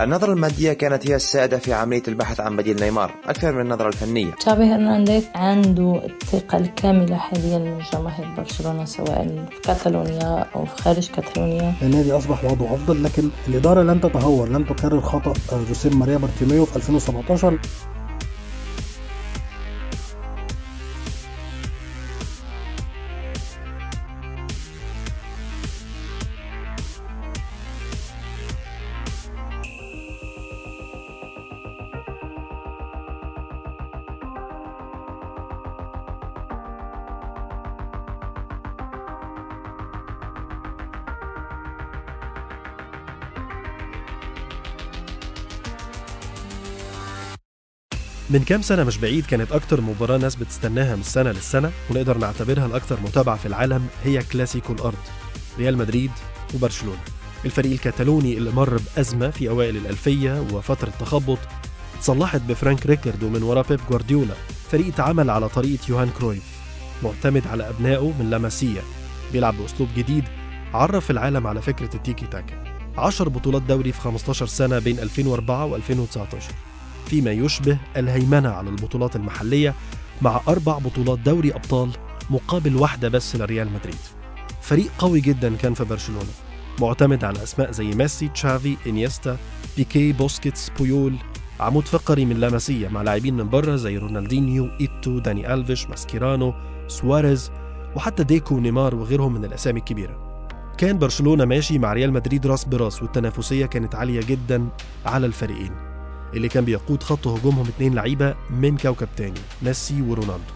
النظرة المادية كانت هي السائدة في عملية البحث عن بديل نيمار أكثر من النظرة الفنية. تشافي هرنانديز عنده الثقة الكاملة حاليا من جماهير برشلونة سواء في كاتالونيا أو في خارج كاتالونيا. النادي أصبح وضعه أفضل لكن الإدارة لن تتهور لن تكرر خطأ جوسيب ماريا بارتيميو في 2017 من كام سنة مش بعيد كانت أكتر مباراة ناس بتستناها من سنة للسنة ونقدر نعتبرها الأكثر متابعة في العالم هي كلاسيكو الأرض ريال مدريد وبرشلونة. الفريق الكتالوني اللي مر بأزمة في أوائل الألفية وفترة تخبط اتصلحت بفرانك ريكارد ومن ورا بيب جوارديولا. فريق اتعمل على طريقة يوهان كرويف معتمد على أبنائه من لاماسيا بيلعب بأسلوب جديد عرف العالم على فكرة التيكي تاكا. 10 بطولات دوري في 15 سنة بين 2004 و2019 فيما يشبه الهيمنة على البطولات المحلية مع أربع بطولات دوري أبطال مقابل واحدة بس لريال مدريد. فريق قوي جدا كان في برشلونة معتمد على أسماء زي ميسي، تشافي، إنيستا، بيكي، بوسكيتس، بويول عمود فقري من لاماسيا مع لاعبين من بره زي رونالدينيو، إيتو، داني ألفيش، ماسكيرانو، سواريز وحتى ديكو ونيمار وغيرهم من الأسامي الكبيرة. كان برشلونة ماشي مع ريال مدريد راس براس والتنافسية كانت عالية جدا على الفريقين. اللي كان بيقود خط هجومهم اتنين لعيبة من كوكب تاني ميسي ورونالدو.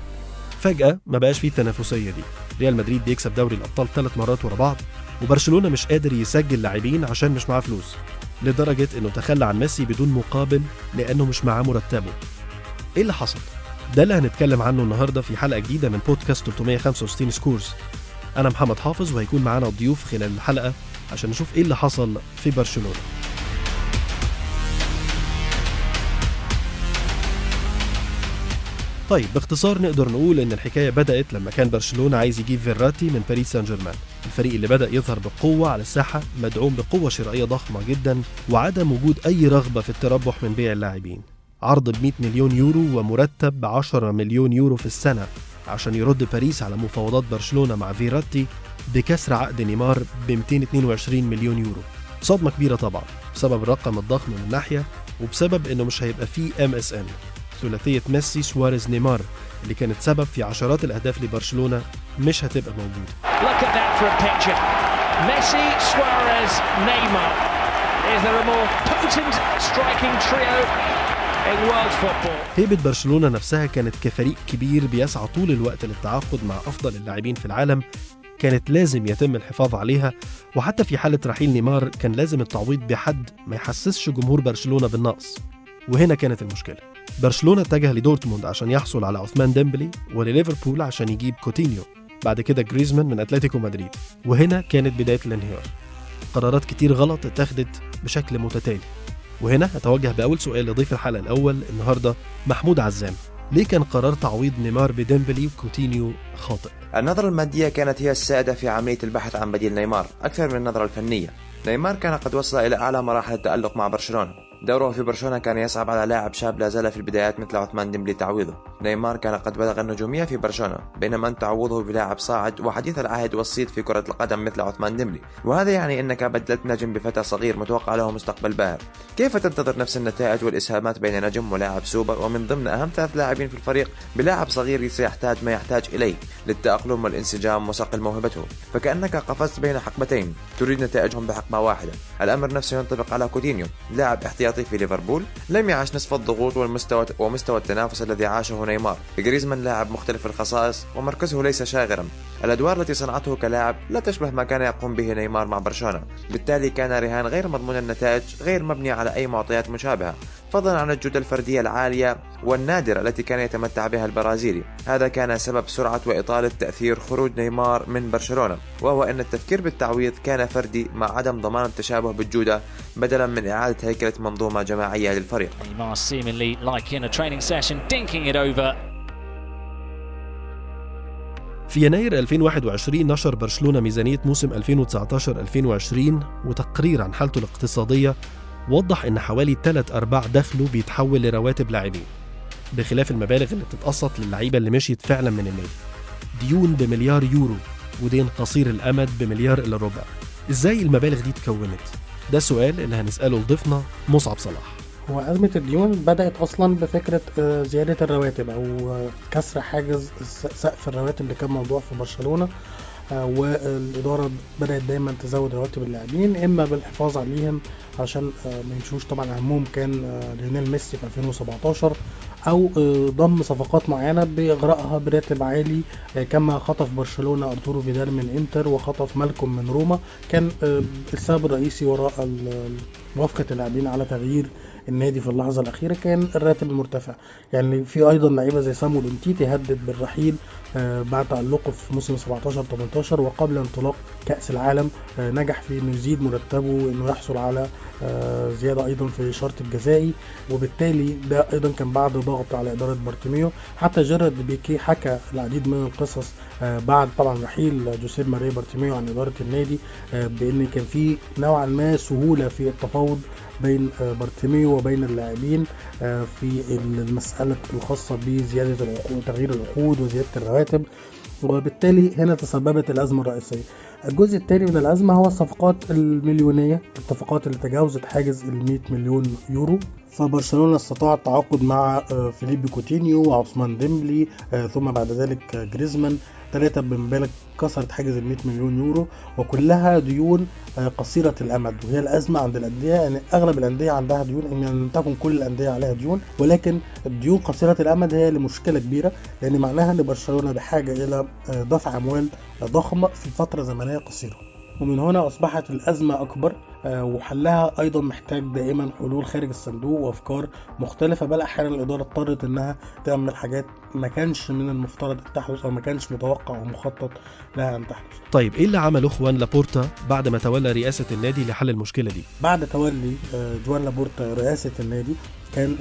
فجأة ما بقاش فيه التنافسية دي. ريال مدريد بيكسب دوري الأبطال ثلاث مرات ورا بعض وبرشلونة مش قادر يسجل لاعبين عشان مش معاه فلوس لدرجة إنه تخلى عن ميسي بدون مقابل لأنه مش معاه مرتبه. إيه اللي حصل؟ ده اللي هنتكلم عنه النهارده في حلقة جديدة من بودكاست 365 Scores. أنا محمد حافظ وهيكون معانا ضيوف خلال الحلقة عشان نشوف إيه اللي حصل في برشلونة. طيب باختصار نقدر نقول إن الحكاية بدأت لما كان برشلونة عايز يجيب فيراتي من باريس سان جيرمان. الفريق اللي بدأ يظهر بقوة على الساحة مدعوم بقوة شرائية ضخمة جدا وعدم وجود أي رغبة في التربح من بيع اللاعبين. عرض ب 100 مليون يورو ومرتب ب 10 مليون يورو في السنة عشان يرد باريس على مفاوضات برشلونة مع فيراتي بكسر عقد نيمار ب 222 مليون يورو. صدمة كبيرة طبعا بسبب الرقم الضخم من ناحية وبسبب إنه مش هيبقى فيه MSN ثلاثية ميسي سواريز نيمار اللي كانت سبب في عشرات الأهداف لبرشلونة مش هتبقى موجودة Look at that for a picture. Messi, Suarez, Neymar. Is there a more potent striking trio in world football? هيبة برشلونة نفسها كانت كفريق كبير بيسعى طول الوقت للتعاقد مع أفضل اللاعبين في العالم كانت لازم يتم الحفاظ عليها وحتى في حالة رحيل نيمار كان لازم التعويض بحد ما يحسسش جمهور برشلونة بالنقص وهنا كانت المشكلة برشلونة اتجه لدورتموند عشان يحصل على عثمان ديمبلي ولليفربول عشان يجيب كوتينيو. بعد كده جريزمان من أتلتيكو مدريد. وهنا كانت بداية الانهيار. قرارات كتير غلط اتخذت بشكل متتالي. وهنا هتوجه بأول سؤال لضيف الحلقة الأول النهاردة محمود عزام. ليه كان قرار تعويض نيمار بديمبلي وكوتينيو خاطئ؟ النظرة المادية كانت هي السائدة في عملية البحث عن بديل نيمار أكثر من النظرة الفنية. نيمار كان قد وصل إلى أعلى مراحل التألق مع برشلونة. دوره في برشلونة كان يصعب على لاعب شاب لا زال في البدايات مثل عثمان ديمبلي تعويضه. نيمار كان قد بلغ النجومية في برشلونة بينما أنت تعوضه بلاعب صاعد وحديث العهد والصيت في كرة القدم مثل عثمان ديمبلي. وهذا يعني أنك بدلت نجم بفتى صغير متوقع له مستقبل باهر. كيف تنتظر نفس النتائج والإسهامات بين نجم ولاعب سوبر ومن ضمن أهم ثلاث لاعبين في الفريق بلاعب صغير سيحتاج ما يحتاج إليه للتأقلم والانسجام وصقل موهبته. فكأنك قفزت بين حقبتين تريد نتائجهم بحقبة واحدة. الأمر نفسه ينطبق على كوتينيو لاعب احتياطي في ليفربول لم يعش نصف الضغوط والمستوى ومستوى التنافس الذي عاشه نيمار. جريزمان لاعب مختلف الخصائص ومركزه ليس شاغرا. الأدوار التي صنعته كلاعب لا تشبه ما كان يقوم به نيمار مع برشلونة. بالتالي كان رهان غير مضمون النتائج غير مبني على أي معطيات مشابهة. فضلا عن الجودة الفردية العالية والنادرة التي كان يتمتع بها البرازيلي هذا كان سبب سرعة وإطالة تأثير خروج نيمار من برشلونة وهو أن التفكير بالتعويض كان فردي مع عدم ضمان التشابه بالجودة بدلا من إعادة هيكلة منظومة جماعية للفريق. في يناير 2021 نشر برشلونة ميزانية موسم 2019-2020 وتقرير عن حالته الاقتصادية وضح إن حوالي 3 أرباع دخله بيتحول لرواتب لاعبين بخلاف المبالغ اللي بتتقسط للعيبة اللي مشيت فعلا من النادي. ديون بمليار يورو ودين قصير الأمد بمليار إلا ربع. إزاي المبالغ دي اتكونت؟ ده سؤال اللي هنسأله لضيفنا مصعب صلاح. هو أزمة الديون بدأت أصلا بفكرة آه، زيادة الرواتب أو آه، كسر حاجز سقف الرواتب اللي كان موضوع في برشلونة. والإدارة بدأت دايما تزود رواتب اللاعبين إما بالحفاظ عليهم عشان آه، ما يمشوش طبعا أهمهم كان آه، ليونيل ميسي في 2017 أو آه، ضم صفقات معينة بإغراءها براتب عالي كما خطف برشلونة أرتورو فيدال من إنتر وخطف مالكوم من روما. كان السبب الرئيسي وراء موافقة اللاعبين على تغيير النادي في اللحظة الأخيرة كان الراتب المرتفع. يعني في أيضا لعيبة زي سامويل أومتيتي هدد بالرحيل آه، بعد تألقه في موسم 17 18 وقبل انطلاق كأس العالم آه، نجح في إنه يزيد مرتبه وإنه يحصل على آه، زيادة أيضا في شرط الجزائي. وبالتالي ده أيضا كان بعد ضغط على إدارة بارتوميو. حتى جيرارد بيكي حكى العديد من القصص آه، بعد طبعا رحيل جوزيف ماريا بارتوميو عن إدارة النادي آه، بإن كان في نوعا ما سهولة في التفاوض بين آه، بارتوميو وبين اللاعبين آه، في المسألة الخاصة بزيادة العقود تغيير العقود وزيادة الرواتب. وبالتالي هنا تسببت الأزمة الرئيسية. الجزء الثاني من الأزمة هو الصفقات المليونية الصفقات اللي تجاوزت حاجز ال 100 مليون يورو. فبرشلونة استطاع التعاقد مع آه، فيليبي كوتينيو وعثمان ديمبلي ثم بعد ذلك جريزمان. ثلاثة بمبالغ كسرت حاجز ال 100 مليون يورو وكلها ديون آه، قصيرة الأمد وهي الأزمة عند الأندية يعني أغلب الأندية عندها ديون إن لم تكن كل الأندية عليها ديون ولكن الديون قصيرة الأمد هي لمشكلة كبيرة لأن معناها أن برشلونة بحاجة إلى آه، دفع أموال ضخمة في فترة زمنية قصيرة. ومن هنا أصبحت الأزمة أكبر آه، وحلها أيضا محتاج دائما حلول خارج الصندوق وأفكار مختلفة بل أحيانا الإدارة اضطرت إنها تعمل حاجات ما كانش من المفترض أن تحدث أو ما كانش متوقع ومخطط لها أن تحدث طيب إيه اللي عمله خوان لابورتا بعد ما تولى رئاسة النادي لحل المشكلة دي؟ بعد تولي آه، جوان لابورتا رئاسة النادي كان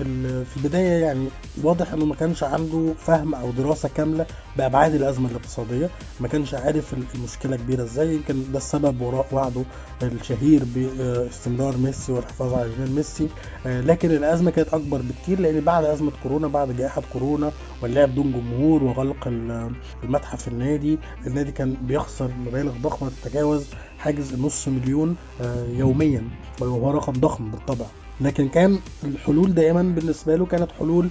في البداية يعني واضح إنه ما كانش عنده فهم أو دراسة كاملة بأبعاد الأزمة الاقتصادية. ما كانش عارف ال- المشكلة كبيرة إزاي. يمكن ده السبب وراء وعده الشهير باستمرار ميسي والحفاظ على ليونيل ميسي. آه، لكن الأزمة كانت أكبر بكتير لأن بعد أزمة كورونا بعد جائحة كورونا واللعب دون جمهور وغلق ال- المتحف النادي النادي كان بيخسر مبالغ ضخمة تتجاوز حاجز النص مليون آه، يوميا وهو رقم ضخم بالطبع. لكن كان الحلول دائما بالنسبة له كانت حلول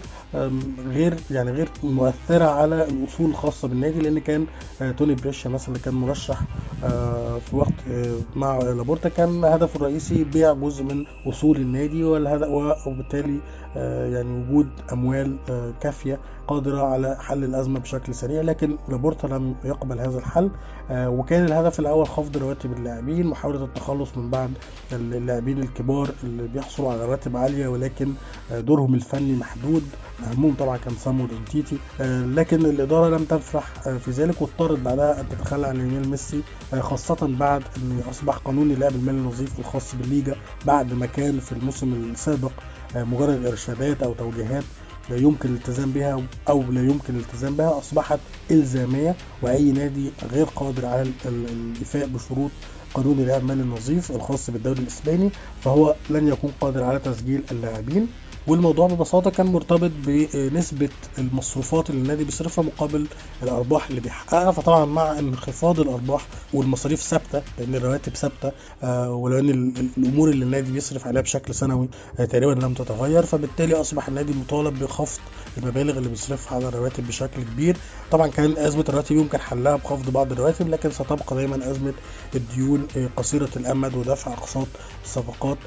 غير يعني غير مؤثرة على الاصول الخاصة بالنادي لأن كان آه، توني بريشا مثلا كان مرشح آه، في وقت آه، مع لابورتا كان هدفه الرئيسي بيع جزء من اصول النادي والهدف وبالتالي يعني وجود أموال آه، كافية قادرة على حل الأزمة بشكل سريع لكن لابورتا لم يقبل هذا الحل. آه، وكان الهدف الأول خفض رواتب اللاعبين محاولة التخلص من بعض اللاعبين الكبار اللي بيحصلوا على رواتب عالية ولكن آه، دورهم الفني محدود. اهمهم طبعا كان سامويل أومتيتي. آه، لكن الإدارة لم تفلح آه، في ذلك واضطرت بعدها أن تتخلى عن ليونيل ميسي آه، خاصة بعد أن أصبح قانون اللعب المالي النظيف الخاص بالليجا بعد ما كان في الموسم السابق. آه، مجرد ارشادات أو توجيهات لا يمكن الالتزام بها أو لا يمكن الالتزام بها اصبحت إلزامية واي نادي غير قادر على ال- ال- الايفاء بشروط قانون اللعب المالي النظيف الخاص بالدوري الإسباني فهو لن يكون قادر على تسجيل اللاعبين. والموضوع ببساطة كان مرتبط بنسبة المصروفات اللي النادي بيصرفها مقابل الأرباح اللي بيحققها. فطبعا مع انخفاض الأرباح والمصاريف ثابتة لأن الرواتب ثابتة آه، ولو إن ال- ال- الأمور اللي النادي بيصرف عليها بشكل سنوي آه، تقريبا لم تتغير. فبالتالي أصبح النادي مطالب بخفض المبالغ اللي بيصرفها على الرواتب بشكل كبير. طبعا كان أزمة الرواتب يمكن حلها بخفض بعض الرواتب لكن ستبقى دايما أزمة الديون آه، قصيرة الأمد ودفع أقساط الصفقات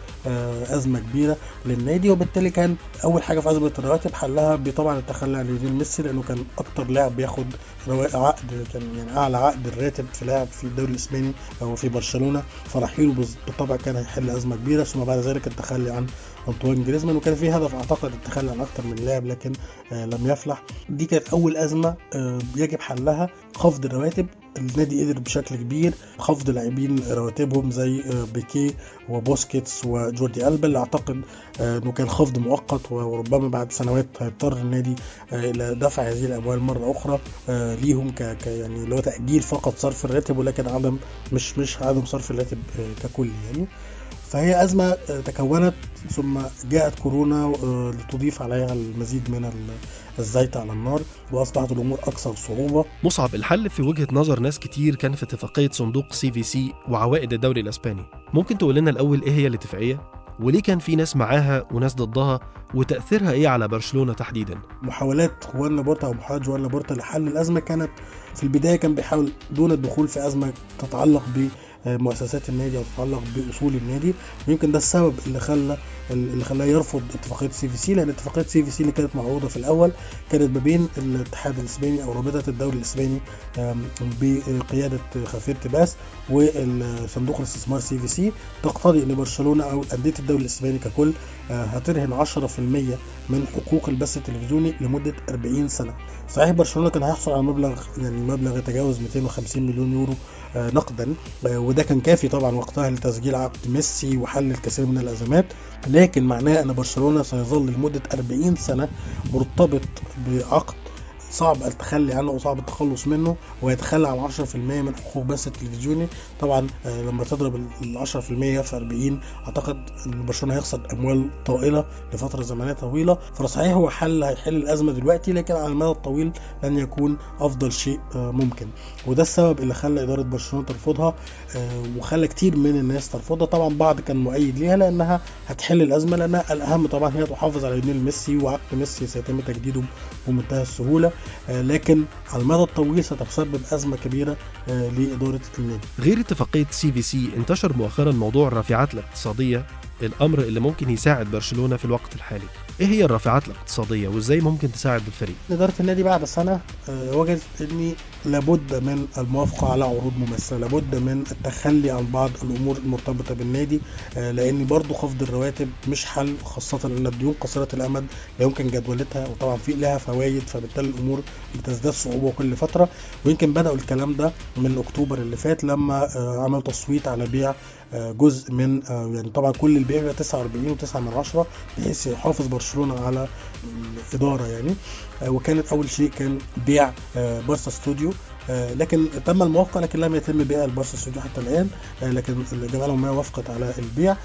أزمة كبيرة للنادي. وبالتالي كان أول حاجة في ازمه الرواتب حلها بطبعا التخلي عن ليونيل ميسي لأنه كان أكتر لاعب بياخد عقد يعني أعلى عقد الراتب في لاعب في الدوري الإسباني أو في برشلونة فرحيله بالطبع كان هيحل أزمة كبيرة ثم بعد ذلك التخلي عن انطوان جريزمان وكان في هدف أعتقد التخلي عن أكتر من لاعب لكن آه لم يفلح. دي كانت أول أزمة آه يجب حلها خفض الرواتب. النادي قدر بشكل كبير خفض لاعبين رواتبهم زي آه، بيكي وبوسكيتس وجوردي ألبا اللي أعتقد آه، إنه كان خفض مؤقت وربما بعد سنوات هيضطر النادي آه، إلى دفع هذه الأموال مرة أخرى. ليهم ك يعني اللي هو تأجيل فقط صرف الراتب ولكن عدم مش مش عدم صرف الراتب آه، ككل يعني. فهي أزمة آه، تكونت ثم جاءت كورونا آه، لتضيف عليها المزيد من ال- الزيت على النار وأصبحت الأمور أكثر صعوبة. مصعب الحل في وجهة نظر ناس كتير كان في اتفاقية صندوق CVC وعوائد الدوري الأسباني. ممكن تقول لنا الأول إيه هي الاتفاقية؟ وليه كان في ناس معاها وناس ضدها وتأثيرها إيه على برشلونة تحديدا؟ محاولات خوان لابورتا أو محاولات جوان لابورتا لحل الأزمة كانت في البداية كان بيحاول دون الدخول في أزمة تتعلق بمؤسسات النادي أو تتعلق بأصول النادي ويمكن ده السبب اللي خلى اللي خلاه يرفض اتفاقية CVC لأن اتفاقية CVC اللي كانت معروضة في الأول كانت ما بين الاتحاد الإسباني أو رابطة الدوري الإسباني آم، بقيادة خافير تيباس والصندوق الاستثمار CVC تقتضي إن برشلونة أو أندية الدوري الاسباني ككل آه، هترهن 10% من حقوق البث التلفزيوني لمدة 40 سنة. صحيح برشلونة كان هيحصل على مبلغ يعني مبلغ يتجاوز 250 مليون يورو آه، نقدا آه، وده كان كافي طبعا وقتها لتسجيل عقد ميسي وحل الكثير من الأزمات لكن معناه أن برشلونة سيظل لمدة 40 سنة مرتبط بعقد صعب التخلي عنه وصعب التخلص منه ويتخلى عن 10% من حقوق بث التلفزيوني. طبعا آه، لما تضرب ال 10% في 40 أعتقد إن برشلونة هيخسر أموال طائلة لفترة زمنية طويلة. فصحيح هو حل هيحل الأزمة دلوقتي لكن على المدى الطويل لن يكون أفضل شيء آه، ممكن. وده السبب اللي خلى إدارة برشلونة ترفضها. وخلى كتير من الناس ترفضها. طبعا بعض كان مؤيد ليها لأنها هتحل الأزمة لأنها الأهم طبعا هي تحافظ على ليونيل ميسي وعقد ميسي سيتم تجديده بمنتهى السهولة. آه، لكن على المدى الطويل ستسبب أزمة كبيرة آه، لإدارة النادي. غير اتفاقية CVC انتشر مؤخرا موضوع الرافعات الاقتصادية الأمر اللي ممكن يساعد برشلونة في الوقت الحالي إيه هي الرافعات الاقتصادية وإزاي ممكن تساعد الفريق؟ إدارة النادي بعد سنة آه، وجدت أن لابد من الموافقة على عروض مماثلة لابد من التخلي عن بعض الأمور المرتبطة بالنادي آه، لأن برضو خفض الرواتب مش حل خاصة أن الديون قصيرة الأمد لا يمكن جدولتها وطبعا في لها فوائد فبالتالي الأمور بتزداد صعوبة كل فترة ويمكن بدأوا الكلام ده من أكتوبر اللي فات لما آه، عملوا تصويت على بيع جزء من آه، يعني طبعا كل البيع بيبقى 49 و9 من عشرة بحيث يحافظ برشلونة على الإدارة يعني. آه، وكانت أول شيء كان بيع آه، بارسا ستوديو. لكن تم الموافقة لكن لم يتم بيع البارسا استوديو حتى الآن. آه، لكن الجمعية العمومية وافقت على البيع.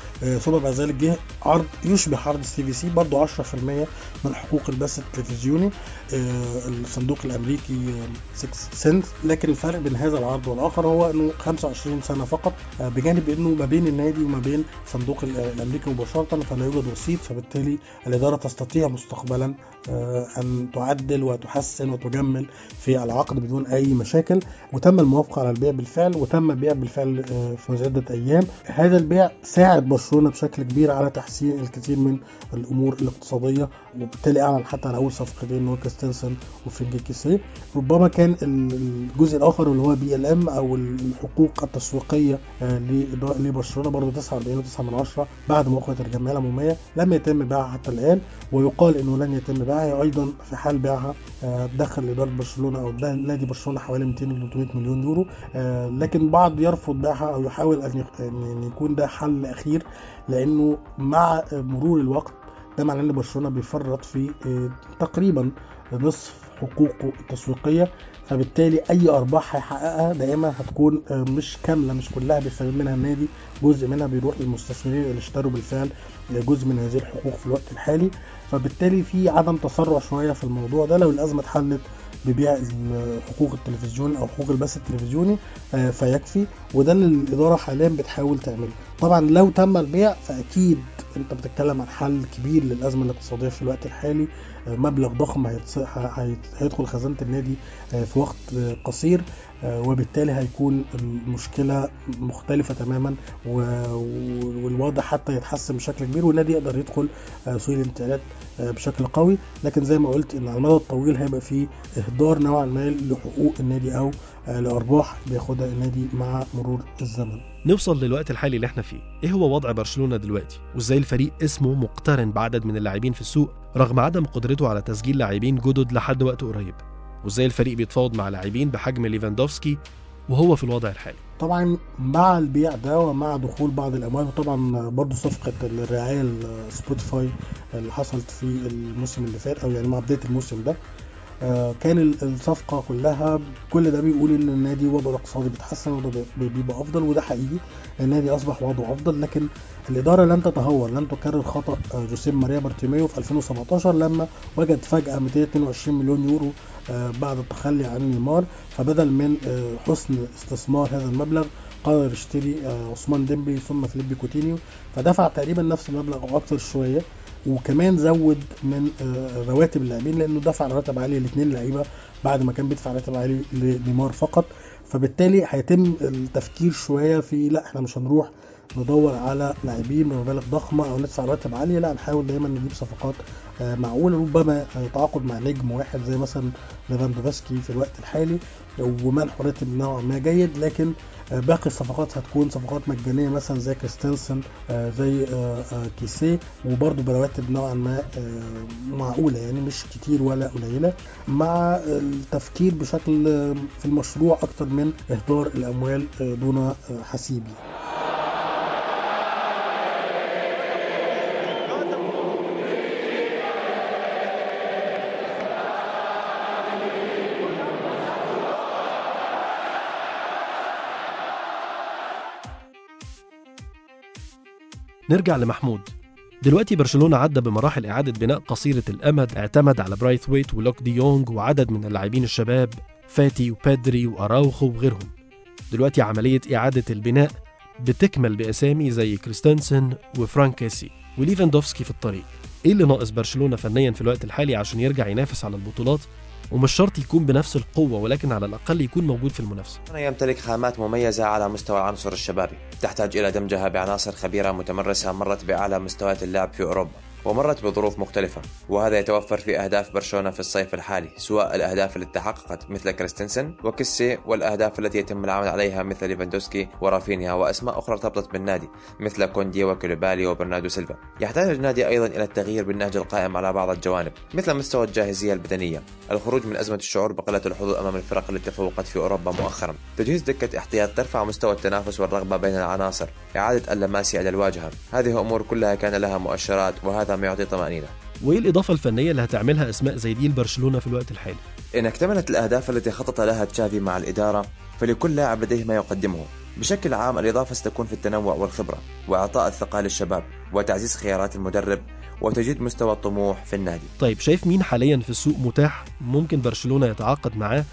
ثم بعد ذلك جه عرض يشبه عرض السي في سي برضه 10% من حقوق البث التلفزيوني. الصندوق الأمريكي آه، 6 سنت لكن الفرق بين هذا العرض والآخر هو أنه 25 سنة فقط آه، بجانب أنه ما بين النادي وما بين الصندوق ال- الأمريكي مباشرة فلا يوجد وسيط. فبالتالي الإدارة تستطيع مستقبلا آه، أن تعدل وتحسن وتجمل في العقد بدون أي مشاكل. وتم الموافقة على البيع بالفعل وتم البيع بالفعل آه، في عدة أيام. هذا البيع ساعد برشلونة بشكل كبير على تحسين الكثير من الأمور الاقتصادية وبالتالي أعلن حتى على أول صفقتين نور كريستنسن وفرانك كيسيه ربما كان الجزء الآخر اللي هو BLM أو الحقوق التسويقية آه، لبرشلونة برضه 49.9 من عشرة بعد موافقة الجمعية العمومية لم يتم بيعها حتى الآن ويقال إنه لن يتم بيعها أيضا في حال بيعها آه، دخل اداره برشلونة أو نادي برشلونة حوالي 200 ل 300 مليون يورو آه، لكن بعض يرفض بيعها أو يحاول أن يكون ده حل أخير لأنه مع مرور الوقت ده معناه إن برشلونة بيفرط في تقريبا نصف حقوقه التسويقيه فبالتالي أي أرباح هيحققها دائما هتكون آه، مش كاملة مش كلها بيستفيد منها النادي جزء منها بيروح للمستثمرين اللي اشتروا بالفعل جزء من هذه الحقوق في الوقت الحالي. فبالتالي في عدم تسرع شوية في الموضوع ده لو الأزمة اتحلت ببيع حقوق التلفزيون أو حقوق البث التلفزيوني آه، فيكفي وده اللي الإدارة حاليا بتحاول تعمله. طبعا لو تم البيع فأكيد انت بتتكلم عن حل كبير للأزمة الاقتصادية في الوقت الحالي. آه، مبلغ ضخم هيدخل خزانة النادي آه، في وقت آه، قصير. وبالتالي هيكون المشكلة مختلفة تماما والوضع حتى يتحسن بشكل كبير والنادي يقدر يدخل سوق الانتقالات بشكل قوي. لكن زي ما قلت إن على المدى الطويل هيبقى في إهدار نوعا ما لحقوق النادي أو لأرباح بياخدها النادي مع مرور الزمن. نوصل للوقت الحالي اللي إحنا فيه. إيه هو وضع برشلونة دلوقتي؟ وازاي الفريق اسمه مقترن بعدد من اللاعبين في السوق رغم عدم قدرته على تسجيل لاعبين جدد لحد وقت قريب؟ وازاي الفريق بيتفاوض مع لاعبين بحجم ليفاندوفسكي وهو في الوضع الحالي؟ طبعا مع البيع ده ومع دخول بعض الأموال وطبعا برضو صفقة الرعايه سبوتيفاي اللي حصلت في الموسم اللي فات أو يعني مع بداية الموسم ده آه، كان ال- الصفقة كلها كل ده بيقول إن النادي وضعه الاقتصادي بيتحسن بيبقى أفضل وده حقيقي النادي أصبح وضعه أفضل لكن الإدارة لم تتهور لم تكرر خطأ آه، جوسيب ماريا بارتوميو في 2017 لما وجد فجأة 222 مليون يورو آه، بعد التخلي عن نيمار. فبدل من آه، حسن استثمار هذا المبلغ قرر يشتري آه، عثمان ديمبلي ثم فيليبي كوتينيو. فدفع تقريبا نفس المبلغ أو أكتر شوية. وكمان زود من آه، رواتب اللاعبين لأنه دفع رواتب عاليه لاثنين لعيبة بعد ما كان بيدفع راتب عالي لنيمار فقط. فبالتالي هيتم التفكير شوية في لا إحنا مش هنروح ندور على لاعبين بمبالغ ضخمة أو ندفع رواتب عالية. لا نحاول دايما نجيب صفقات آه، معقولة ربما آه، تعاقد مع نجم واحد زي مثلا ليفاندوفسكي في الوقت الحالي ومنح راتب نوعا ما جيد. لكن آه، باقي الصفقات هتكون صفقات مجانية مثلا زي كريستنسن زي كيسيه وبرضه برواتب نوعا ما معقولة يعني مش كتير ولا قليلة. مع التفكير بشكل في المشروع أكتر من إهدار الأموال دون حسيب. يعني. نرجع لمحمود. دلوقتي برشلونة عدى بمراحل إعادة بناء قصيرة الأمد اعتمد على برايثويت ولوك دي يونج وعدد من اللاعبين الشباب فاتي وبيدري وأراوخو وغيرهم. دلوقتي عملية إعادة البناء بتكمل بأسامي زي كريستنسن وفرانك كيسي وليفاندوفسكي في الطريق. إيه اللي ناقص برشلونة فنيا في الوقت الحالي عشان يرجع ينافس على البطولات؟ ومش شرط يكون بنفس القوة ولكن على الأقل يكون موجود في برشلونة يمتلك خامات مميزة على مستوى العنصر الشبابي. تحتاج إلى دمجها بعناصر خبيرة متمرسة مرت بأعلى مستويات اللعب في أوروبا. ومرت بظروف مختلفة وهذا يتوفر في أهداف برشلونة في الصيف الحالي سواء الأهداف التي تحققت مثل كريستنسن وكيسي والأهداف التي يتم العمل عليها مثل ليفاندوفسكي ورافينيا وأسماء أخرى ارتبطت بالنادي مثل كوندي وكوليبالي وبرناردو سيلفا. يحتاج النادي أيضا إلى التغيير بالنهج القائم على بعض الجوانب مثل مستوى الجاهزية البدنية الخروج من أزمة الشعور بقلة الحظوظ أمام الفرق التي تفوقت في أوروبا مؤخرا. تجهيز دكة احتياط ترفع مستوى التنافس والرغبة بين العناصر إعادة اللماسي إلى الواجهة. هذه أمور كلها كان لها مؤشرات وهذا ما يعطي طمأنينة. وإيه الإضافة الفنية اللي هتعملها أسماء زي دي لبرشلونة في الوقت الحالي؟ إن اكتملت الأهداف التي خطط لها تشافي مع الإدارة فلكل لاعب لديه ما يقدمه. بشكل عام الإضافة ستكون في التنوع والخبرة وإعطاء الثقة للشباب وتعزيز خيارات المدرب وتجديد مستوى الطموح في النادي. طيب شايف مين حاليا في السوق متاح ممكن برشلونة يتعاقد معاه؟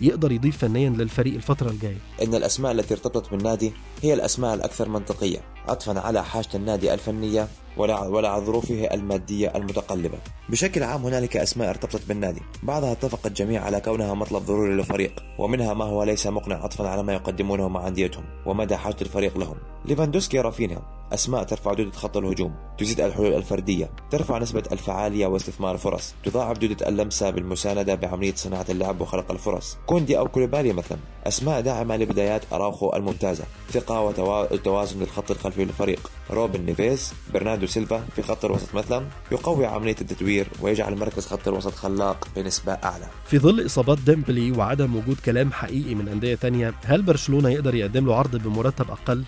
يقدر يضيف فنيا للفريق الفترة الجاية. إن الأسماء التي ارتبطت بالنادي هي الأسماء الأكثر منطقية. عطفا على حاجة النادي الفنية ولا ولا ظروفه المادية المتقلبة. بشكل عام هنالك أسماء ارتبطت بالنادي. بعضها اتفق الجميع على كونها مطلب ضروري للفريق ومنها ما هو ليس مقنع عطفا على ما يقدمونه مع أنديتهم ومدى حاجة الفريق لهم. ليفاندوسكي رافينيا أسماء ترفع جودة خط الهجوم تزيد الحلول الفردية ترفع نسبة الفعالية واستثمار الفرص تضاعف جودة اللمسة بالمساندة بعملية صناعة اللعب وخلق الفرص. كوندي أو كوليبالي مثلا أسماء داعمة لبدايات أراوخو الممتازة ثقة وتوازن للخط الخلفي للفريق. روبن نيفيز برناردو سيلفا في خط الوسط مثلا يقوي عملية التدوير ويجعل مركز خط الوسط خلاق بنسبة أعلى. في ظل إصابات ديمبلي وعدم وجود كلام حقيقي من أندية تانية هل برشلونة يقدر يقدم له عرض بمرتب أقل؟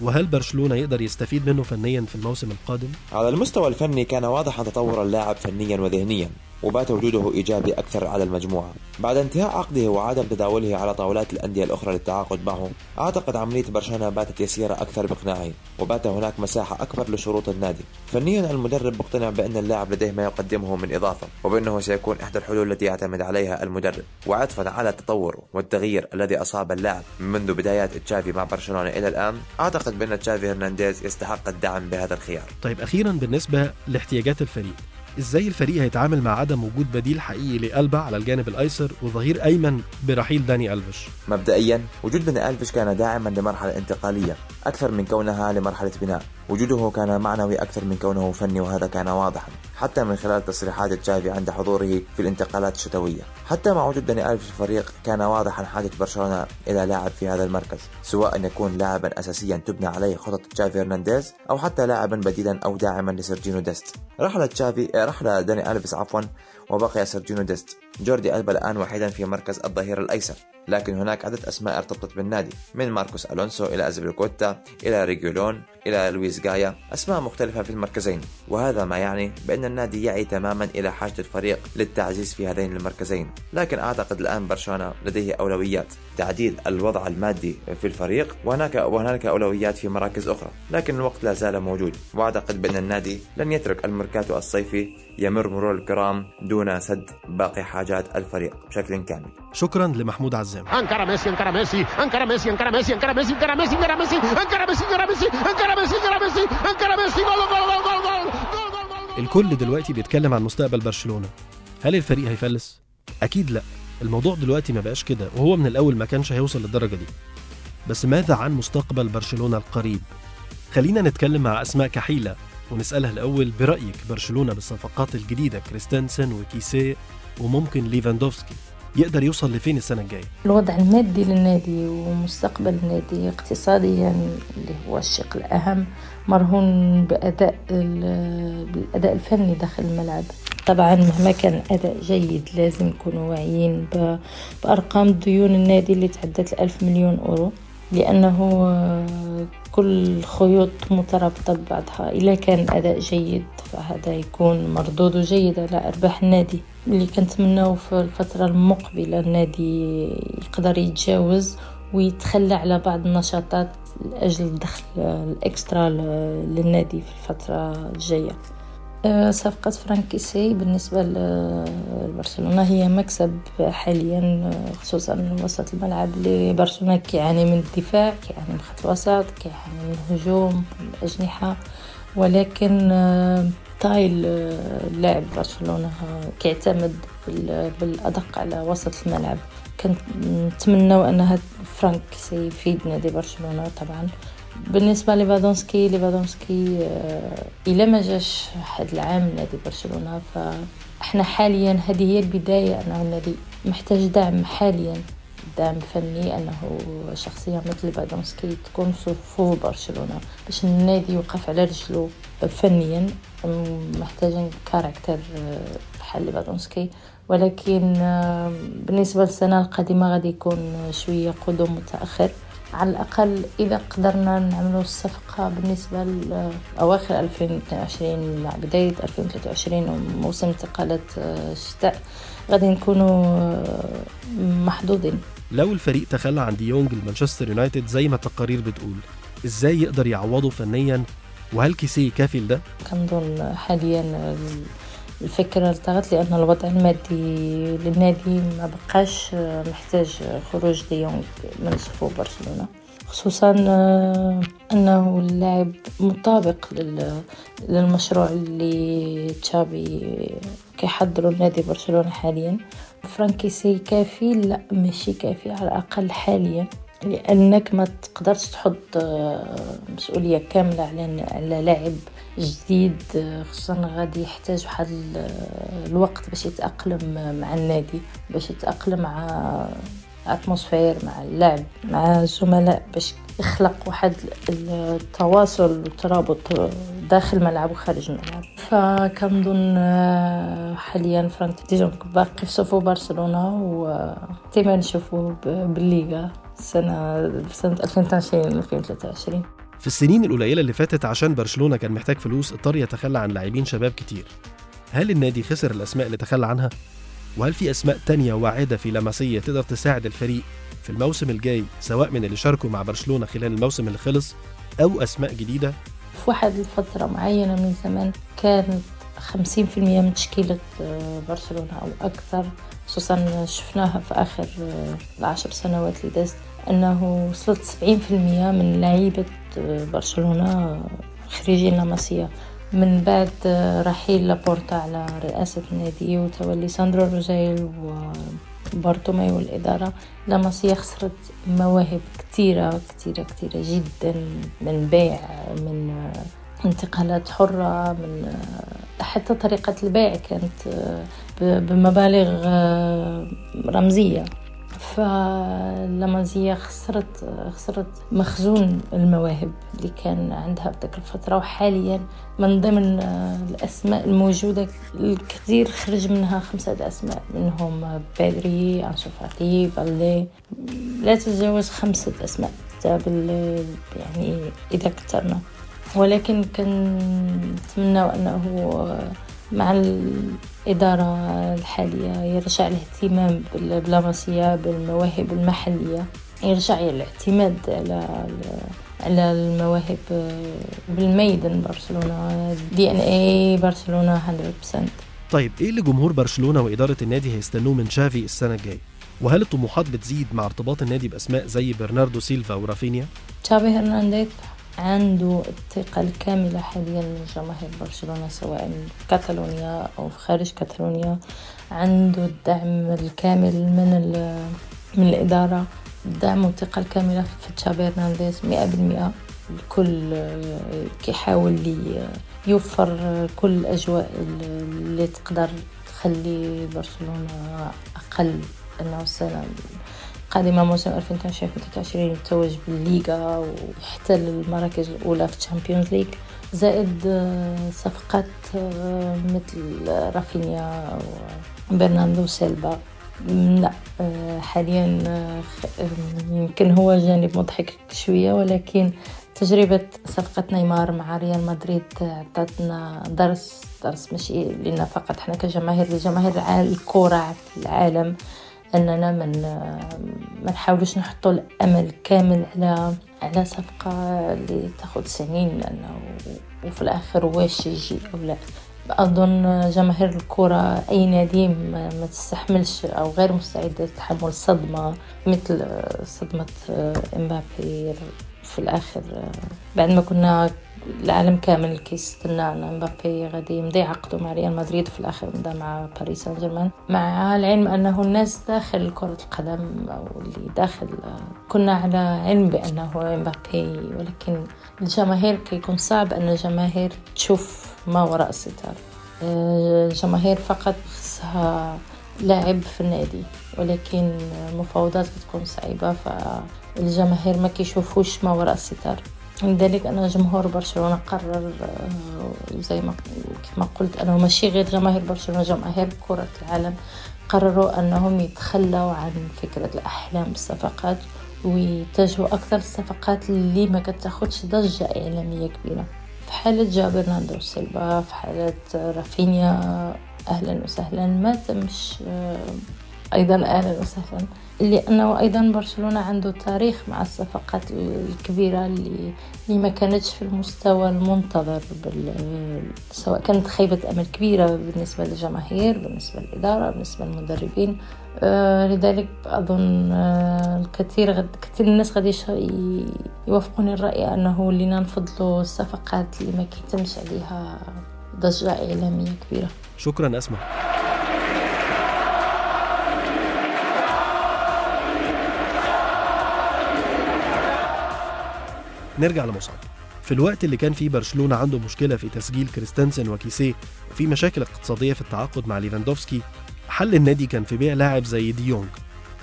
وهل برشلونة يقدر يستفيد منه فنيا في الموسم القادم؟ على المستوى الفني كان واضحا تطور اللاعب فنيا وذهنيا وبات وجوده إيجابي أكثر على المجموعة. بعد انتهاء عقده وعدم تداوله على طاولات الأندية الأخرى للتعاقد معه أعتقد عملية برشلونة باتت يسيرة أكثر بإقناعه وبات هناك مساحة أكبر لشروط النادي. فنيا المدرب مقتنع بأن اللاعب لديه ما يقدمه من إضافة وبأنه سيكون إحدى الحلول التي يعتمد عليها المدرب. وعطفا على التطور والتغيير الذي أصاب اللاعب منذ بدايات تشافي مع برشلونة إلى الآن أعتقد بأن تشافي هرنانديز يستحق الدعم بهذا الخيار. طيب أخيرا بالنسبة لاحتياجات الفريق إزاي الفريق هيتعامل مع عدم وجود بديل حقيقي لألبا على الجانب الأيسر وظهير أيمن برحيل داني ألفيش مبدئيا وجود داني ألفيش كان داعما لمرحلة انتقالية أكثر من كونها لمرحلة بناء. وجوده كان معنوي أكثر من كونه فني وهذا كان واضحا حتى من خلال تصريحات تشافي عند حضوره في الانتقالات الشتوية. حتى مع وجود داني ألفيش في الفريق كان واضحا حاجة برشلونة إلى لاعب في هذا المركز سواء أن يكون لاعبا أساسيا تبنى عليه خطط تشافي هرنانديز أو حتى لاعبا بديلا أو داعما لسيرجينو ديست. رحلة تشافي رحلة داني ألفيس عفوا وبقي سيرجينو ديست. جوردي ألبا الآن وحيدا في مركز الظهير الأيسر لكن هناك عدة أسماء ارتبطت بالنادي من ماركوس ألونسو إلى أزبريكوتا إلى ريجيلون إلى لويس جايا أسماء مختلفة في المركزين وهذا ما يعني بأن النادي يعي تماما إلى حاجة الفريق للتعزيز في هذين المركزين. لكن أعتقد الآن برشلونة لديه أولويات تعديل الوضع المادي في الفريق وهناك وهنالك أولويات في مراكز أخرى لكن الوقت لا زال موجود. وأعتقد بأن النادي لن يترك الميركاتو الصيفي يمر مرور الكرام دون سد باقي حاجات الفريق بشكل كامل شكرا لمحمود عزام encara Messi, encara Messi, encara Messi, encara Messi, encara Messi, encara Messi, encara Messi, encara Messi, encara Messi, encara Messi, gol, gol, gol, gol, gol, gol, gol, gol. الكل دلوقتي بيتكلم عن مستقبل برشلونة هل الفريق هيفلس؟ أكيد لا الموضوع دلوقتي ما بقاش كده وهو من الأول ما كانش هيوصل للدرجة دي بس ماذا عن مستقبل برشلونة القريب؟ خلينا نتكلم مع أسماء كحيلة ونسألها الأول برأيك برشلونة بالصفقات الجديدة كريستنسن وكيسيه وممكن ليفاندوفسكي يقدر يوصل لفين السنة الجاية؟ الوضع المادي للنادي ومستقبل النادي اقتصاديا اللي هو الشق الأهم مرهون بأداء ال- بالأداء الفني داخل الملعب طبعا مهما كان الأداء جيد لازم نكونوا واعيين ب- بأرقام ديون النادي اللي تعدت الألف مليون أورو لأنه آه، كل خيوط مترابطة ببعضها. إذا كان الأداء جيد فهذا يكون مردوده جيد على أرباح النادي. اللي كنتمناو في الفترة المقبلة النادي يقدر يتجاوز ويتخلى على بعض النشاطات لأجل الدخل الإكسترا للنادي في الفترة الجاية. صفقة فرانكيسي بالنسبة ل- لبرشلونة. هي مكسب حاليا آه، خصوصا وسط الملعب لبرشلونة كيعاني من الدفاع كيعاني من خط الوسط كيعاني من الهجوم الأجنحة ولكن آه، آه، لاعب برشلونة آه، كيعتمد بال- بالأدق على وسط الملعب. كنت نتمنى أن هاد فرانك سيفيد نادي برشلونة طبعا. بالنسبة ليفاندوفسكي ليفاندوفسكي آه، إلا ما جاش هاد العام نادي برشلونة فإحنا حاليا هذه هي البداية أنه النادي محتاج دعم حاليا دعم فني أنه شخصية مثل ليفاندوفسكي تكون في صفوف برشلونة باش النادي يوقف على رجله فنيا محتاجين character آه، بحال ليفاندوفسكي. ولكن آه، بالنسبة للسنة القادمة غادي يكون شوية قدوم متأخر. على الأقل إذا قدرنا نعملوا الصفقة بالنسبة لأواخر 2022 مع بداية 2023 وموسم انتقالات آه، الشتاء غادي نكونوا آه، محظوظين لو الفريق تخلى عن ديونج لمانشستر يونايتد زي ما التقارير بتقول إزاي يقدر يعوضه فنيا وهل كيسيه كافي لده؟ كنظن حاليا الفكرة التغت لأن الوضع المادي للنادي ما بقاش محتاج خروج ديونج من صفوف برشلونة. خصوصا آه، أنه اللاعب مطابق لل- للمشروع اللي تشافي كيحضروا نادي برشلونة حاليا. فرانك كيسي كافي؟ لا ماشي كافي على الأقل حاليا لأنك ما تقدرش تحط آه، مسؤولية كاملة على لاعب جديد آه، خصوصا غادي يحتاج واحد ال- الوقت باش يتأقلم مع النادي باش يتأقلم مع atmosphere مع اللعب مع الزملاء باش يخلق واحد التواصل والترابط داخل الملعب وخارج الملعب فكنظن آه، حاليا فرانك ديجونك باقي في صفوف برشلونة وديما نشوفوه بالليغا السنة سنة 2022 2023 في السنين القليلة اللي فاتت عشان برشلونة كان محتاج فلوس اضطر يتخلى عن لاعبين شباب كتير هل النادي خسر الأسماء اللي تخلى عنها؟ وهل في أسماء تانية واعدة في لاماسيا تقدر تساعد الفريق في الموسم الجاي سواء من اللي شاركوا مع برشلونة خلال الموسم اللي خلص أو أسماء جديدة؟ في واحد الفترة معينة من زمان كانت 50% من تشكيلة آه، برشلونة أو أكثر خصوصا شفناها في آخر آه، العشر سنوات اللي دازت أنه وصلت 70% من لعيبة برشلونة خريجين لاماسيا من بعد آه، رحيل لابورتا على رئاسة النادي وتولي ساندرو روزيل وبارتوميو والإدارة. لاماسيا خسرت مواهب كتيرة كتيرة كتيرة جدا من بيع من آه، انتقالات حرة من آه، حتى طريقة البيع كانت بمبالغ رمزية. فلامازيا خسرت خسرت مخزون المواهب اللي كان عندها بتلك الفترة وحاليا من ضمن الأسماء الموجودة الكثير خرج منها خمسة أسماء منهم بادري أنسو فاتي بالي لا تتجاوز خمسة أسماء يعني إذا كثرنا ولكن كنتمنى أنه مع الإدارة الحالية يرجع الاهتمام باللاماسيا بالمواهب المحلية يرجع الاعتماد على على المواهب بالميدان برشلونة دي إن اي برشلونة 100% طيب إيه اللي جمهور برشلونة وإدارة النادي هيستنوه من شافي السنة الجاية؟ وهل الطموحات بتزيد مع ارتباط النادي بأسماء زي برناردو سيلفا ورافينيا؟ تشافي هرنانديز عنده الثقة الكاملة حاليا من جماهير برشلونة سواء في كاتالونيا أو في خارج كاتالونيا. عنده الدعم الكامل من من الإدارة الدعم والثقة الكاملة في تشافي هرنانديز مئة بالمئة. الكل كيحاول يوفر كل الأجواء اللي تقدر تخلي برشلونة أقل أنه السنة قادمة موسم 2022 يتوج بالليغا ويحتل المراكز الأولى في ال Champions League زائد آه، صفقات آه، مثل رافينيا وبرناردو سيلفا لا آه، حاليا يمكن هو جانب مضحك شوية ولكن تجربة صفقة نيمار مع ريال مدريد عطاتنا درس درس ماشي لنا فقط. إحنا كجماهير لجماهير الكرة في العالم. اننا من ما نحاولوش نحطوا الامل كامل على على صفقة اللي تاخذ سنين لأنه وفي الآخر واش يجي أو لا. أظن جماهير الكرة أي نادي ما تستحملش أو غير مستعده لتحمل صدمة مثل صدمة إمبابي في الآخر بعد ما كنا العالم كامل كيستنى أن مبابي غادي يمضي عقده مع ريال مدريد وفي الآخر مضى مع باريس سان جيرمان مع العلم أنه الناس داخل كرة القدم أو اللي داخل كنا على علم بأنه مبابي ولكن الجماهير كيكون صعب أن الجماهير تشوف ما وراء الستار. الجماهير فقط خصها لاعب في النادي ولكن المفاوضات كتكون صعيبة فالجماهير ما كيشوفوش ما وراء الستار. لذلك أنا جمهور برشلونة قرر آه، زي ما كيف ما قلت أنا ماشي غير جماهير برشلونة جماهير كرة العالم قرروا أنهم يتخلوا عن فكرة الأحلام بالصفقات ويتجهوا أكثر الصفقات اللي ما كتاخدش ضجة إعلامية كبيرة. في حالة جا برناردو سيلفا في حالة رافينيا أهلا وسهلا. ما تمش آه، أيضا أهلا وسهلا. لأنه أيضا برشلونة عنده تاريخ مع الصفقات الكبيرة اللي, اللي ما كانتش في المستوى المنتظر بال... سواء كانت خيبة أمل كبيرة بالنسبة للجماهير بالنسبة للإدارة بالنسبة للمدربين. آه لذلك أظن آه الكثير غد... كثير الناس غادي يوافقوني الرأي أنه لنا نفضلوا الصفقات اللي ما كيتمش عليها ضجة إعلامية كبيرة. شكرا أسمع نرجع لمصعب في الوقت اللي كان فيه برشلونة عنده مشكلة في تسجيل كريستنسن وكيسيه وفي مشاكل اقتصادية في التعاقد مع ليفاندوفسكي حل النادي كان في بيع لاعب زي ديونج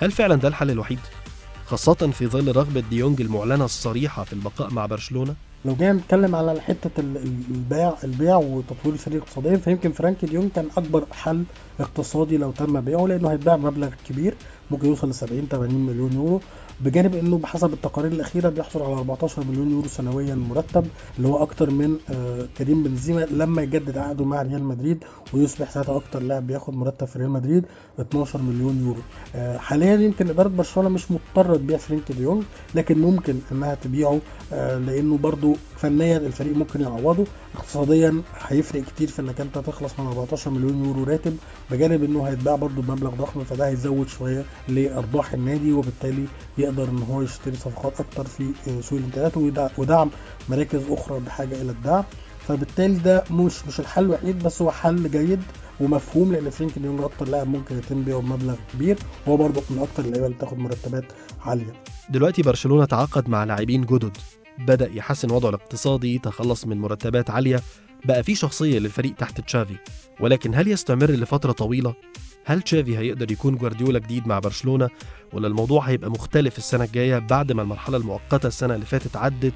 هل فعلا ده الحل الوحيد؟ خاصة في ظل رغبة ديونج المعلنة الصريحة في البقاء مع برشلونة؟ لو جينا نتكلم على حتة البيع البيع وتطوير الفريق اقتصاديا فيمكن فرانكي ديونج كان أكبر حل اقتصادي لو تم بيعه لأنه هيتباع بمبلغ كبير ممكن يوصل ل 70 80 مليون يورو. بجانب إنه بحسب التقارير الأخيرة بيحصل على 14 مليون يورو سنويا مرتب اللي هو أكتر من آه، كريم بنزيما لما يجدد عقده مع ريال مدريد ويصبح ساعتها أكتر لاعب بياخد مرتب في ريال مدريد 12 مليون يورو. آه، حاليا يمكن إدارة برشلونة مش مضطرة تبيع فرينك ديونج لكن ممكن إنها تبيعه آه، لأنه برضو فنيا الفريق ممكن يعوضه. اقتصاديا هيفرق كتير في إنك أنت تخلص من 14 مليون يورو راتب بجانب إنه هيتباع برضو بمبلغ ضخم فده هيزود شوية لأرباح النادي وبالتالي يقدر إن هو يشتري صفقات أكتر في سوق الإنتقالات ودعم مراكز أخرى بحاجة إلى الدعم. فبالتالي ده مش مش الحل الوحيد بس هو حل جيد ومفهوم لأن فرينك ديونج أكتر لاعب ممكن يتم بيعه بمبلغ كبير. وهو برضه من أكتر اللعيبة اللي بتاخد مرتبات عالية. دلوقتي برشلونة تعاقد مع لاعبين جدد. بدأ يحسن وضعه الاقتصادي تخلص من مرتبات عالية. بقى في شخصية للفريق تحت تشافي. ولكن هل يستمر لفترة طويلة؟ هل تشافي هيقدر يكون جوارديولا جديد مع برشلونة؟ ولا الموضوع هيبقى مختلف السنة الجاية بعد ما المرحلة المؤقتة السنة اللي فاتت عدت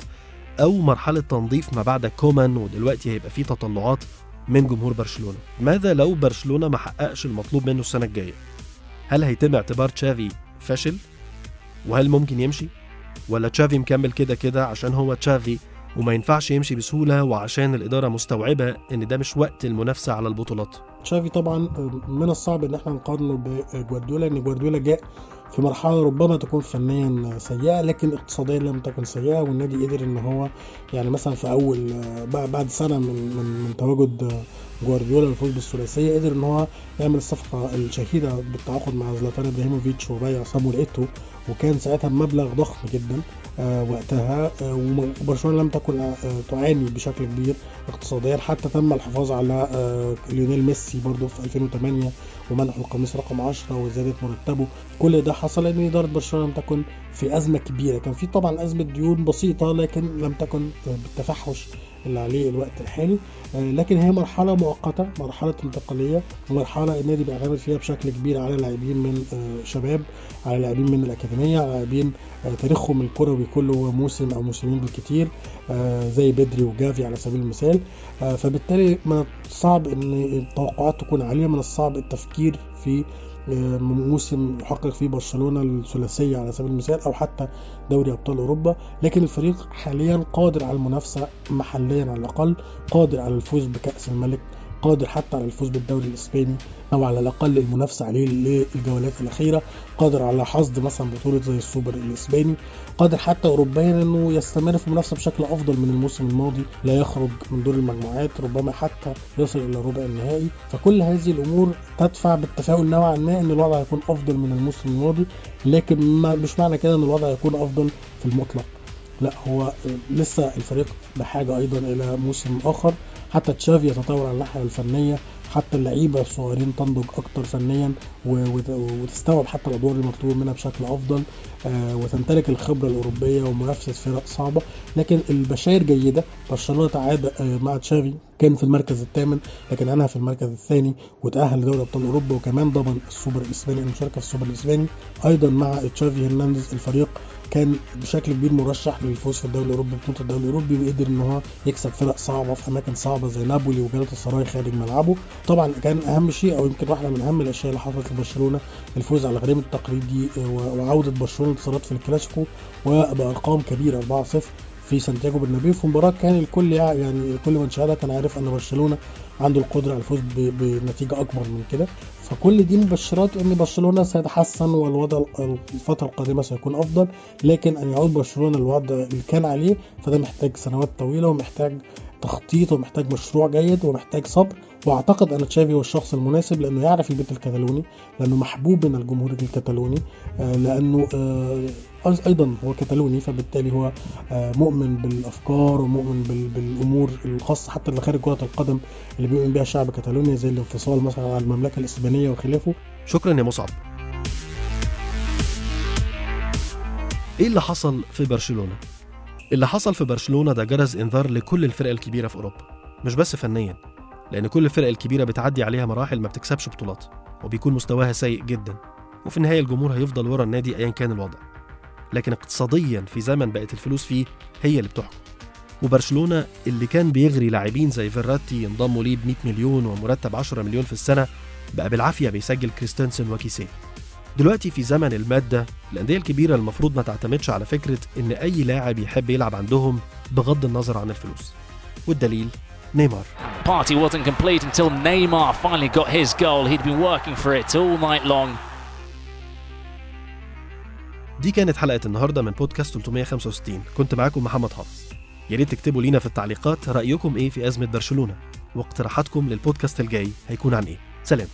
أو مرحلة تنظيف ما بعد كومان ودلوقتي هيبقى فيه تطلعات من جمهور برشلونة؟ ماذا لو برشلونة ما حققش المطلوب منه السنة الجاية؟ هل هيتم اعتبار تشافي فشل وهل ممكن يمشي؟ ولا تشافي مكمل كده كده عشان هو تشافي وما ينفعش يمشي بسهولة وعشان الإدارة مستوعبة إن ده مش وقت المنافسة على البطولات؟ تشافي طبعا من الصعب إن إحنا نقارنه بجوارديولا إن جوارديولا جاء في مرحلة ربما تكون فنيا سيئة لكن اقتصاديا لم تكن سيئة والنادي قدر إن هو يعني مثلا في أول بعد سنة من من, من تواجد جوارديولا الفوز بالثلاثية قدر إن هو يعمل الصفقة الشهيرة بالتعاقد مع زلاتان إبراهيموفيتش وبيع صامويل ايتو وكان ساعتها بمبلغ ضخم جدا آه وقتها آه وبرشلونة لم تكن آه تعاني بشكل كبير اقتصاديا حتى تم الحفاظ على ليونيل ميسي برضه في 2008 ومنحه القميص رقم 10 وزياده مرتبه. كل ده حصل لأن إدارة برشلونة لم تكن في أزمة كبيرة. كان في طبعا أزمة ديون بسيطة لكن لم تكن بالتفحش اللي عليه الوقت الحالي. لكن هي مرحلة مؤقتة مرحلة انتقالية مرحلة النادي بيعتمد فيها بشكل كبير على لاعبين من شباب على لاعبين من الأكاديمية على لاعبين تاريخهم الكروي كله موسم أو موسمين بالكتير زي بدري وجافي على سبيل المثال. فبالتالي من الصعب إن التوقعات تكون عالية من الصعب التفكير في موسم يحقق فيه برشلونة الثلاثية على سبيل المثال أو حتى دوري أبطال أوروبا. لكن الفريق حاليا قادر على المنافسة محليا على الأقل قادر على الفوز بكأس الملك قادر حتى على الفوز بالدوري الإسباني أو على الأقل المنافسة عليه للجولات الأخيرة قادر على حصد مثلا بطولة زي السوبر الإسباني. قادر حتى اوروبيا إنه يستمر في المنافسة بشكل أفضل من الموسم الماضي لا يخرج من دور المجموعات ربما حتى يصل إلى ربع النهائي. فكل هذه الأمور تدفع بالتفاؤل نوعا ما إن الوضع هيكون أفضل من الموسم الماضي لكن ما مش معنى كده إن الوضع هيكون أفضل في المطلق. لا هو لسه الفريق بحاجة أيضا إلى موسم آخر. حتى تشافي يتطور على الناحية الفنية حتى اللعيبة الصغيرين تنضج أكتر فنيا وتستوعب حتى الأدوار المطلوب منها بشكل أفضل وتمتلك الخبرة الأوروبية ومنافسة فرق صعبة. لكن البشاير جيدة برشلونة تعاد مع تشافي كان في المركز الثامن لكن أنهى في المركز الثاني وتأهل لدوري أبطال أوروبا وكمان ضمن السوبر الإسباني المشاركة في السوبر الإسباني أيضا مع تشافي هرنانديز الفريق كان بشكل كبير مرشح للفوز في الدوري الأوروبي بطولة الدوري الأوروبي وقدر إن هو يكسب فرق صعبة في أماكن صعبة زي نابولي وجلاتا السراي خارج ملعبه. طبعا كان أهم شيء أو يمكن واحدة من أهم الأشياء اللي حصلت لبرشلونة الفوز على غريم التقليدي وعودة برشلونة انتصارات في الكلاسيكو وبأرقام كبيرة 4-0 في سانتياغو برنابيو. في مباراة كان الكل يعني كل من شاهدها كان عارف أن برشلونة عنده القدرة على الفوز بنتيجة أكبر من كده. فكل دي مبشرات ان برشلونة سيتحسن والوضع الفترة القادمة سيكون أفضل لكن أن يعود برشلونة الوضع اللي كان عليه فده محتاج سنوات طويلة ومحتاج تخطيط ومحتاج مشروع جيد ومحتاج صبر. وأعتقد أن تشافي هو الشخص المناسب لأنه يعرف البيت الكتالوني لأنه محبوب من الجمهور الكتالوني لأنه أيضا هو كتالوني فبالتالي هو مؤمن بالأفكار ومؤمن بالأمور الخاصة حتى اللي خارج كرة القدم اللي بيؤمن بها شعب كتالونيا زي الانفصال مثلا عن المملكة الإسبانية وخلافه. شكرا يا مصعب. إيه اللي حصل في برشلونة؟ اللي حصل في برشلونة ده جرس إنذار لكل الفرق الكبيرة في أوروبا مش بس فنيا لأن كل الفرق الكبيرة بتعدي عليها مراحل ما بتكسبش بطولات وبيكون مستواها سيء جدا وفي النهاية الجمهور هيفضل ورا النادي ايا كان الوضع. لكن اقتصاديا في زمن بقت الفلوس فيه هي اللي بتحكم وبرشلونة اللي كان بيغري لاعبين زي فيراتي ينضموا ليه ب 100 مليون ومرتب 10 مليون في السنة بقى بالعافية بيسجل كريستنسن وكيسيه دلوقتي في زمن المادة الأندية الكبيرة المفروض ما تعتمدش على فكرة إن أي لاعب يحب يلعب عندهم بغض النظر عن الفلوس والدليل نيمار Party wasn't complete until Neymar finally got his goal. He'd been working for it all night long. دي كانت حلقة النهاردة من بودكاست 365 كنت معاكم محمد حافظ. يا ريت تكتبوا لينا في التعليقات رأيكم إيه في أزمة برشلونة واقتراحاتكم للبودكاست الجاي هيكون عن إيه. سلام.